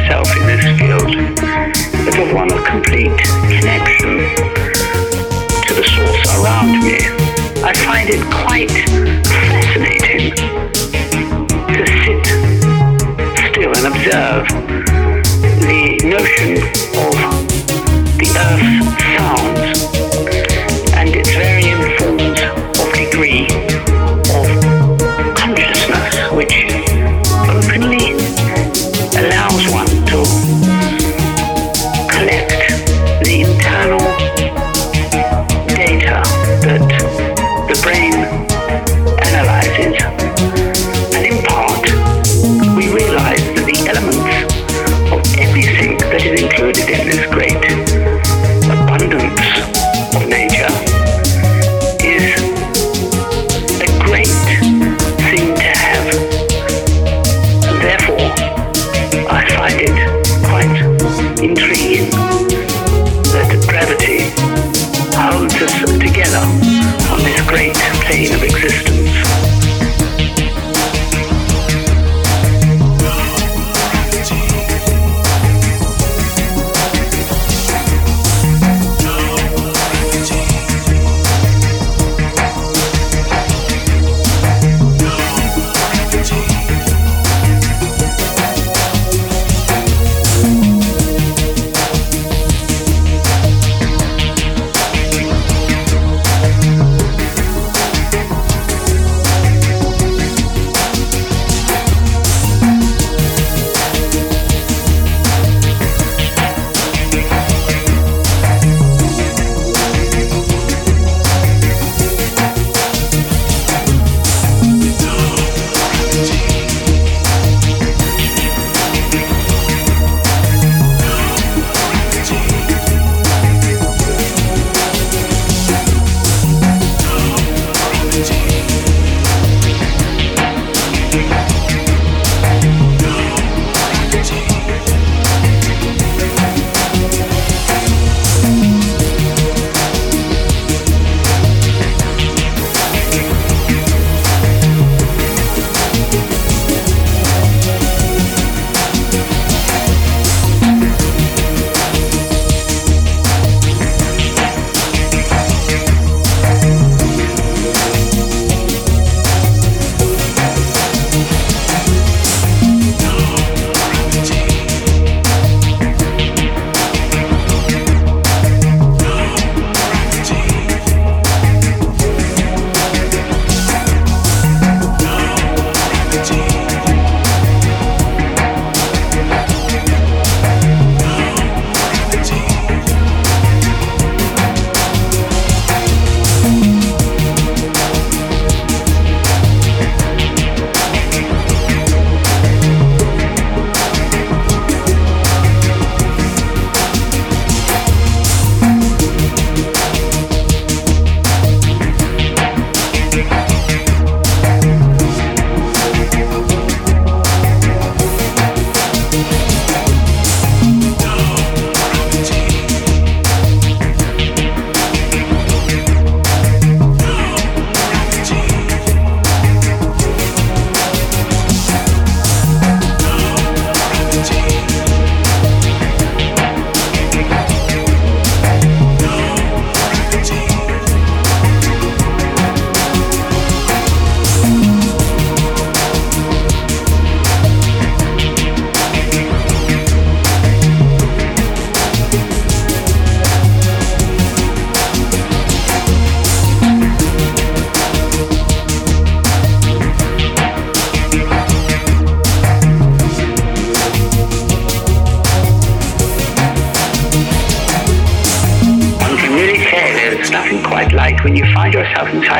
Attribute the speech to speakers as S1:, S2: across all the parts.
S1: myself in this field is of one of complete connection to the source around me. I find it quite fascinating to sit still and observe the notion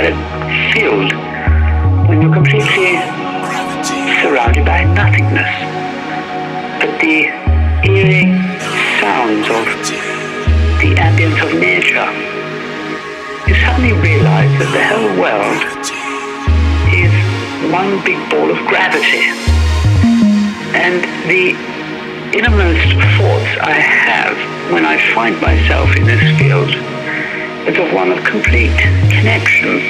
S1: magnetic field when you're completely surrounded by nothingness. But the eerie sounds of the ambience of nature, you suddenly realize that the whole world is one big ball of gravity. And the innermost thoughts I have when I find myself in this field is of one of complete connection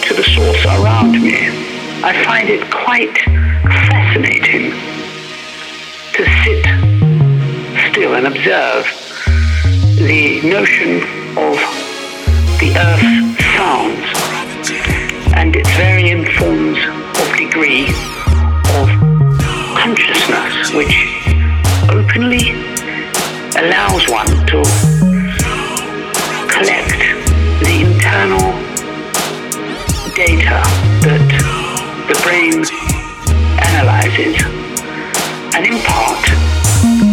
S1: to the source around me. I find it quite fascinating to sit still and observe the notion of the earth's sounds and its varying forms of degree of consciousness which openly allows one to the brain analyzes. And in part,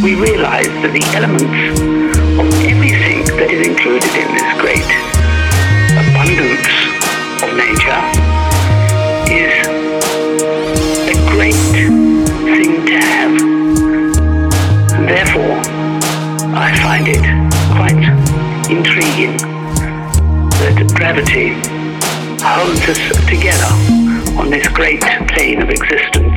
S1: we realize that the elements of everything that is included in this great abundance of nature is a great thing to have. Therefore, I find it quite intriguing that gravity holds us together on this great plane of existence.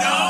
S2: No!